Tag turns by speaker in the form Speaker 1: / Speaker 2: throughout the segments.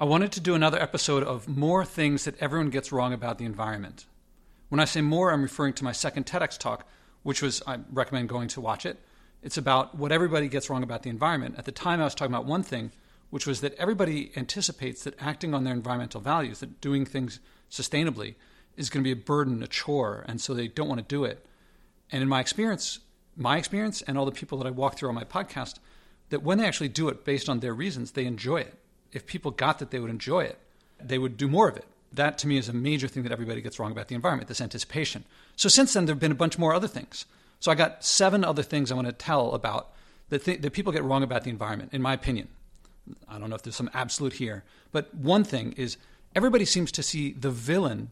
Speaker 1: I wanted to do another episode of more things that everyone gets wrong about the environment. When I say more, I'm referring to my second TEDx talk, which was, I recommend going to watch it. It's about what everybody gets wrong about the environment. At the time, I was talking about one thing, which was that everybody anticipates that acting on their environmental values, that doing things sustainably, is going to be a burden, a chore, and so they don't want to do it. And in my experience, my experience and all the people that I walk through on my podcast, that when they actually do it based on their reasons, they enjoy it if people got that they would enjoy it, they would do more of it. That to me is a major thing that everybody gets wrong about the environment, this anticipation. So since then, there have been a bunch more other things. So I got seven other things I want to tell about that, th- that people get wrong about the environment, in my opinion. I don't know if there's some absolute here, but one thing is everybody seems to see the villain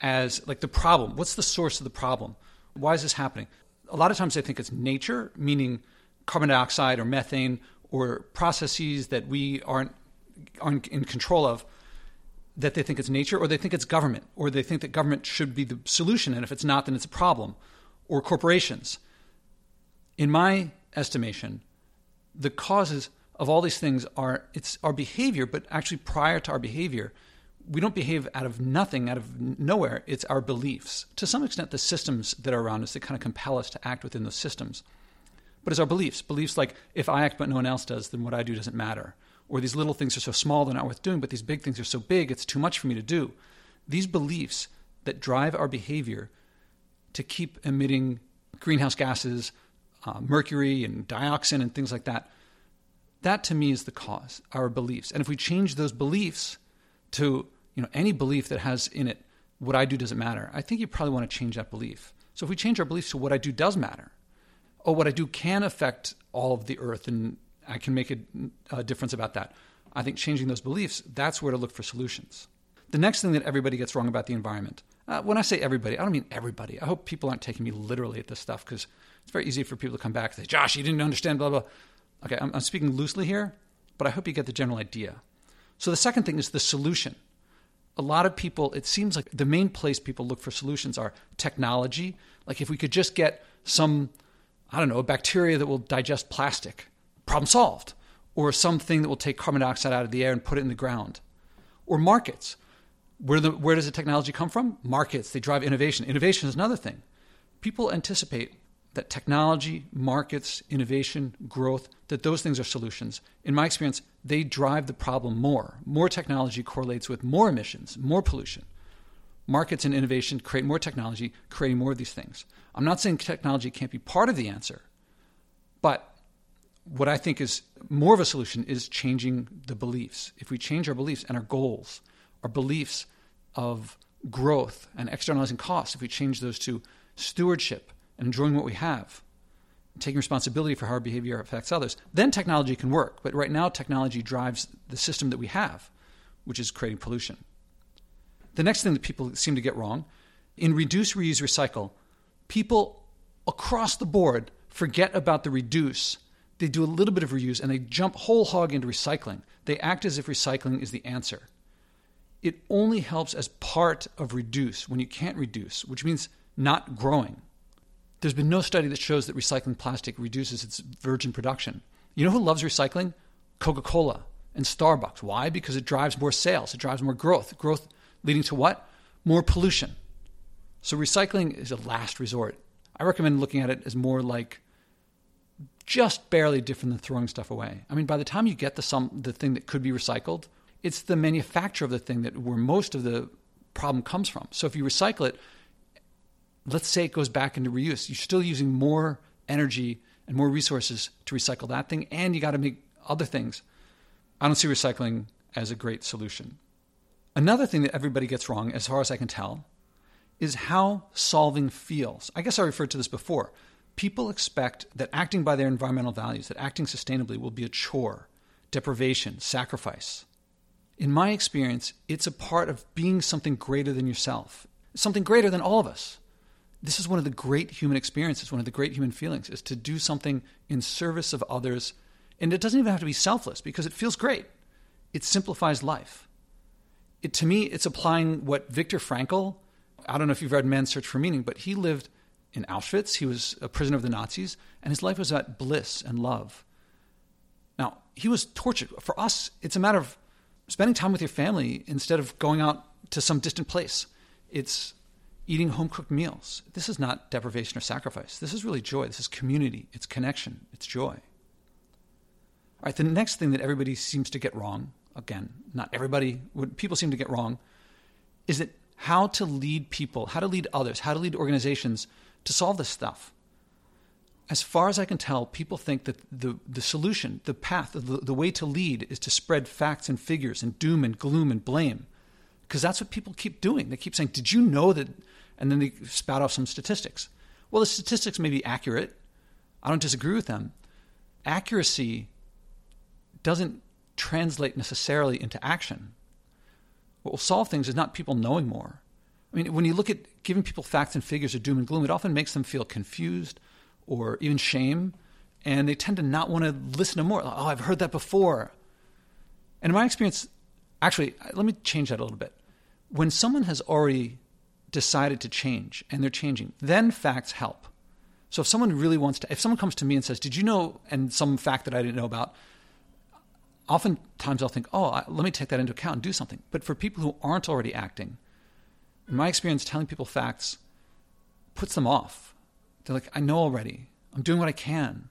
Speaker 1: as like the problem. What's the source of the problem? Why is this happening? A lot of times they think it's nature, meaning carbon dioxide or methane or processes that we aren't aren't in control of that they think it's nature or they think it's government or they think that government should be the solution and if it's not then it's a problem or corporations. In my estimation the causes of all these things are it's our behavior but actually prior to our behavior we don't behave out of nothing out of nowhere. It's our beliefs. To some extent the systems that are around us that kind of compel us to act within those systems. But it's our beliefs. Beliefs like if i act but no one else does then what i do doesn't matter or these little things are so small they're not worth doing, but these big things are so big it's too much for me to do. These beliefs that drive our behavior to keep emitting greenhouse gases, uh, mercury and dioxin and things like that, that to me is the cause, our beliefs. And if we change those beliefs to you know any belief that has in it what I do doesn't matter, I think you probably want to change that belief. So if we change our beliefs to what I do does matter, or what I do can affect all of the earth and I can make a, a difference about that. I think changing those beliefs, that's where to look for solutions. The next thing that everybody gets wrong about the environment, uh, when I say everybody, I don't mean everybody. I hope people aren't taking me literally at this stuff because it's very easy for people to come back and say, Josh, you didn't understand, blah, blah. Okay, I'm, I'm speaking loosely here, but I hope you get the general idea. So the second thing is the solution. A lot of people, it seems like the main place people look for solutions are technology. Like if we could just get some, I don't know, a bacteria that will digest plastic problem solved. Or something that will take carbon dioxide out of the air and put it in the ground. Or markets. Where, the, where does the technology come from? Markets. They drive innovation. Innovation is another thing. People anticipate that technology, markets, innovation, growth, that those things are solutions. In my experience, they drive the problem more. More technology correlates with more emissions, more pollution. Markets and innovation create more technology, creating more of these things. I'm not saying technology can't be part of the answer, but what I think is more of a solution is changing the beliefs. If we change our beliefs and our goals, our beliefs of growth and externalizing costs, if we change those to stewardship and enjoying what we have, taking responsibility for how our behavior affects others, then technology can work. But right now, technology drives the system that we have, which is creating pollution. The next thing that people seem to get wrong in reduce, reuse, recycle, people across the board forget about the reduce they do a little bit of reuse and they jump whole hog into recycling. They act as if recycling is the answer. It only helps as part of reduce when you can't reduce, which means not growing. There's been no study that shows that recycling plastic reduces its virgin production. You know who loves recycling? Coca Cola and Starbucks. Why? Because it drives more sales, it drives more growth. Growth leading to what? More pollution. So recycling is a last resort. I recommend looking at it as more like just barely different than throwing stuff away. I mean, by the time you get the some the thing that could be recycled, it's the manufacture of the thing that where most of the problem comes from. So if you recycle it, let's say it goes back into reuse, you're still using more energy and more resources to recycle that thing, and you got to make other things. I don't see recycling as a great solution. Another thing that everybody gets wrong, as far as I can tell, is how solving feels. I guess I referred to this before people expect that acting by their environmental values, that acting sustainably will be a chore, deprivation, sacrifice. In my experience, it's a part of being something greater than yourself, something greater than all of us. This is one of the great human experiences, one of the great human feelings, is to do something in service of others. And it doesn't even have to be selfless because it feels great. It simplifies life. It, to me, it's applying what Viktor Frankl, I don't know if you've read Man's Search for Meaning, but he lived in Auschwitz. He was a prisoner of the Nazis, and his life was at bliss and love. Now, he was tortured. For us, it's a matter of spending time with your family instead of going out to some distant place. It's eating home cooked meals. This is not deprivation or sacrifice. This is really joy. This is community. It's connection. It's joy. All right, the next thing that everybody seems to get wrong, again, not everybody, what people seem to get wrong, is that how to lead people, how to lead others, how to lead organizations to solve this stuff. As far as I can tell, people think that the, the solution, the path, the, the way to lead is to spread facts and figures and doom and gloom and blame. Because that's what people keep doing. They keep saying, Did you know that? And then they spout off some statistics. Well, the statistics may be accurate. I don't disagree with them. Accuracy doesn't translate necessarily into action. What will solve things is not people knowing more. I mean, when you look at giving people facts and figures of doom and gloom, it often makes them feel confused or even shame, and they tend to not want to listen to more. oh, I've heard that before. And in my experience, actually, let me change that a little bit. When someone has already decided to change and they're changing, then facts help. So if someone really wants to, if someone comes to me and says, Did you know, and some fact that I didn't know about, oftentimes I'll think, Oh, let me take that into account and do something. But for people who aren't already acting, in my experience, telling people facts puts them off. They're like, I know already. I'm doing what I can.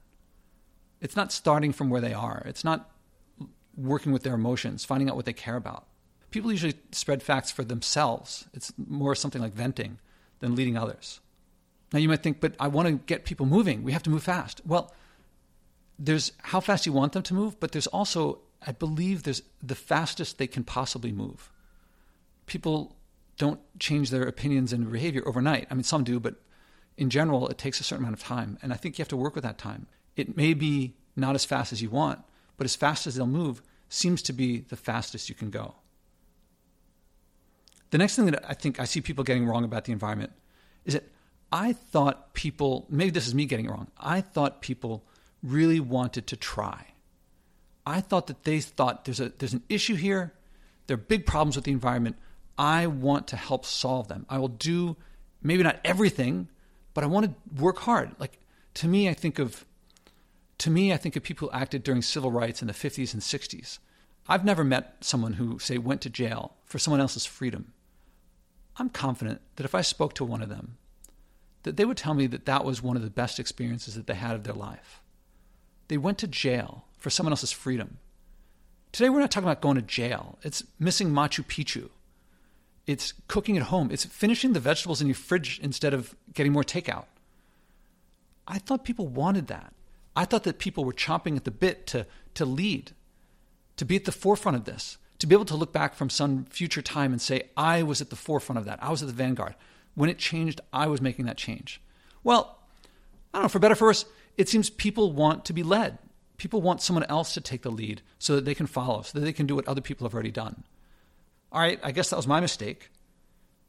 Speaker 1: It's not starting from where they are. It's not working with their emotions, finding out what they care about. People usually spread facts for themselves. It's more something like venting than leading others. Now you might think, but I want to get people moving. We have to move fast. Well, there's how fast you want them to move, but there's also, I believe, there's the fastest they can possibly move. People don't change their opinions and behavior overnight. I mean, some do, but in general, it takes a certain amount of time. And I think you have to work with that time. It may be not as fast as you want, but as fast as they'll move seems to be the fastest you can go. The next thing that I think I see people getting wrong about the environment is that I thought people, maybe this is me getting it wrong, I thought people really wanted to try. I thought that they thought there's, a, there's an issue here, there are big problems with the environment. I want to help solve them. I will do maybe not everything, but I want to work hard. Like to me, I think of to me, I think of people who acted during civil rights in the 50s and 60s. I've never met someone who, say, went to jail for someone else's freedom. I'm confident that if I spoke to one of them, that they would tell me that that was one of the best experiences that they had of their life. They went to jail for someone else's freedom. Today, we're not talking about going to jail. It's missing Machu Picchu. It's cooking at home. It's finishing the vegetables in your fridge instead of getting more takeout. I thought people wanted that. I thought that people were chomping at the bit to, to lead, to be at the forefront of this, to be able to look back from some future time and say, I was at the forefront of that. I was at the vanguard. When it changed, I was making that change. Well, I don't know, for better for worse, it seems people want to be led. People want someone else to take the lead so that they can follow, so that they can do what other people have already done. All right, I guess that was my mistake.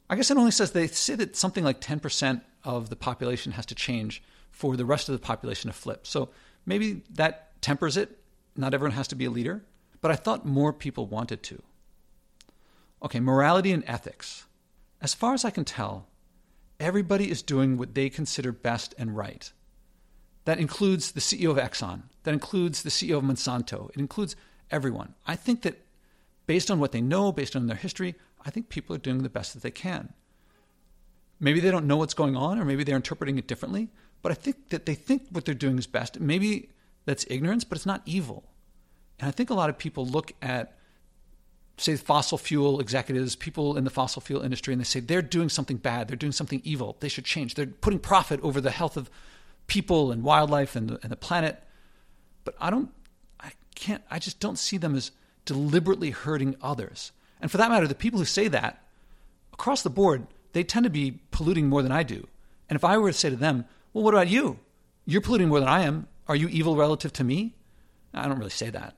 Speaker 1: I guess it only says they say that something like 10% of the population has to change for the rest of the population to flip. So maybe that tempers it. Not everyone has to be a leader, but I thought more people wanted to. Okay, morality and ethics. As far as I can tell, everybody is doing what they consider best and right. That includes the CEO of Exxon, that includes the CEO of Monsanto, it includes everyone. I think that based on what they know, based on their history, I think people are doing the best that they can. Maybe they don't know what's going on, or maybe they're interpreting it differently, but I think that they think what they're doing is best. Maybe that's ignorance, but it's not evil. And I think a lot of people look at, say, fossil fuel executives, people in the fossil fuel industry, and they say they're doing something bad, they're doing something evil, they should change. They're putting profit over the health of people and wildlife and the, and the planet. But I don't, I can't, I just don't see them as deliberately hurting others. And for that matter, the people who say that, across the board, they tend to be polluting more than I do. And if I were to say to them, well, what about you? You're polluting more than I am. Are you evil relative to me? I don't really say that.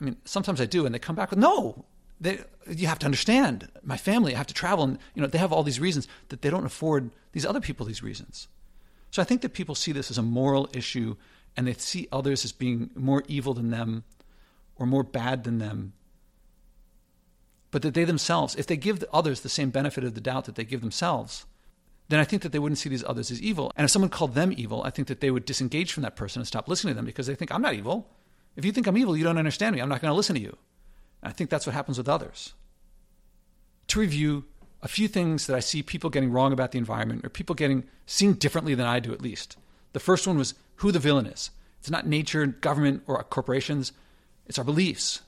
Speaker 1: I mean, sometimes I do, and they come back with, no, they, you have to understand my family. I have to travel, and you know they have all these reasons that they don't afford these other people these reasons. So I think that people see this as a moral issue, and they see others as being more evil than them, or more bad than them. But that they themselves, if they give others the same benefit of the doubt that they give themselves, then I think that they wouldn't see these others as evil. And if someone called them evil, I think that they would disengage from that person and stop listening to them because they think, I'm not evil. If you think I'm evil, you don't understand me. I'm not going to listen to you. And I think that's what happens with others. To review, a few things that I see people getting wrong about the environment, or people getting seen differently than I do at least. The first one was who the villain is. It's not nature, government, or corporations. It's our beliefs.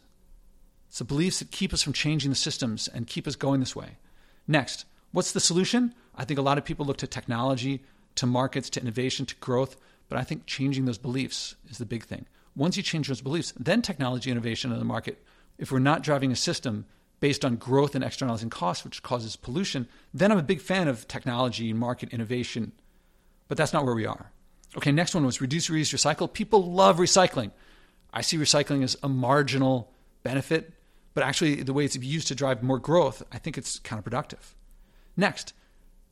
Speaker 1: It's the beliefs that keep us from changing the systems and keep us going this way. Next, what's the solution? I think a lot of people look to technology, to markets, to innovation, to growth, but I think changing those beliefs is the big thing. Once you change those beliefs, then technology, innovation, and the market. If we're not driving a system based on growth and externalizing costs, which causes pollution, then I'm a big fan of technology, and market, innovation. But that's not where we are. Okay, next one was reduce, reuse, recycle. People love recycling. I see recycling as a marginal benefit, but actually, the way it's used to drive more growth, I think it's counterproductive. Next,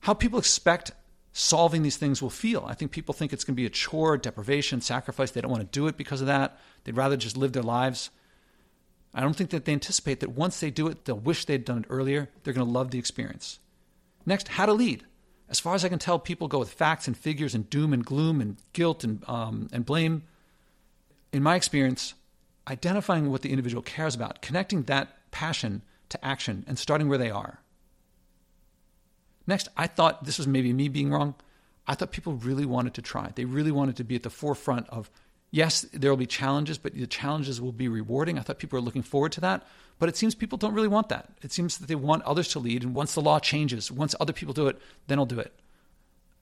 Speaker 1: how people expect solving these things will feel. I think people think it's going to be a chore, deprivation, sacrifice. They don't want to do it because of that. They'd rather just live their lives. I don't think that they anticipate that once they do it, they'll wish they'd done it earlier. They're going to love the experience. Next, how to lead. As far as I can tell, people go with facts and figures and doom and gloom and guilt and, um, and blame. In my experience, identifying what the individual cares about, connecting that passion to action, and starting where they are. Next, I thought this was maybe me being wrong. I thought people really wanted to try. They really wanted to be at the forefront of, yes, there will be challenges, but the challenges will be rewarding. I thought people were looking forward to that. But it seems people don't really want that. It seems that they want others to lead. And once the law changes, once other people do it, then I'll do it.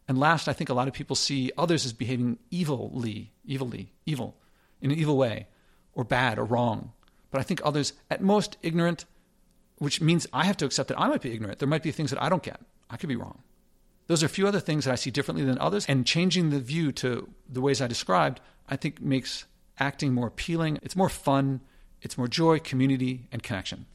Speaker 1: And last, I think a lot of people see others as behaving evilly, evilly, evil, in an evil way, or bad or wrong. But I think others, at most, ignorant, which means I have to accept that I might be ignorant. There might be things that I don't get. I could be wrong. Those are a few other things that I see differently than others. And changing the view to the ways I described, I think makes acting more appealing. It's more fun. It's more joy, community, and connection.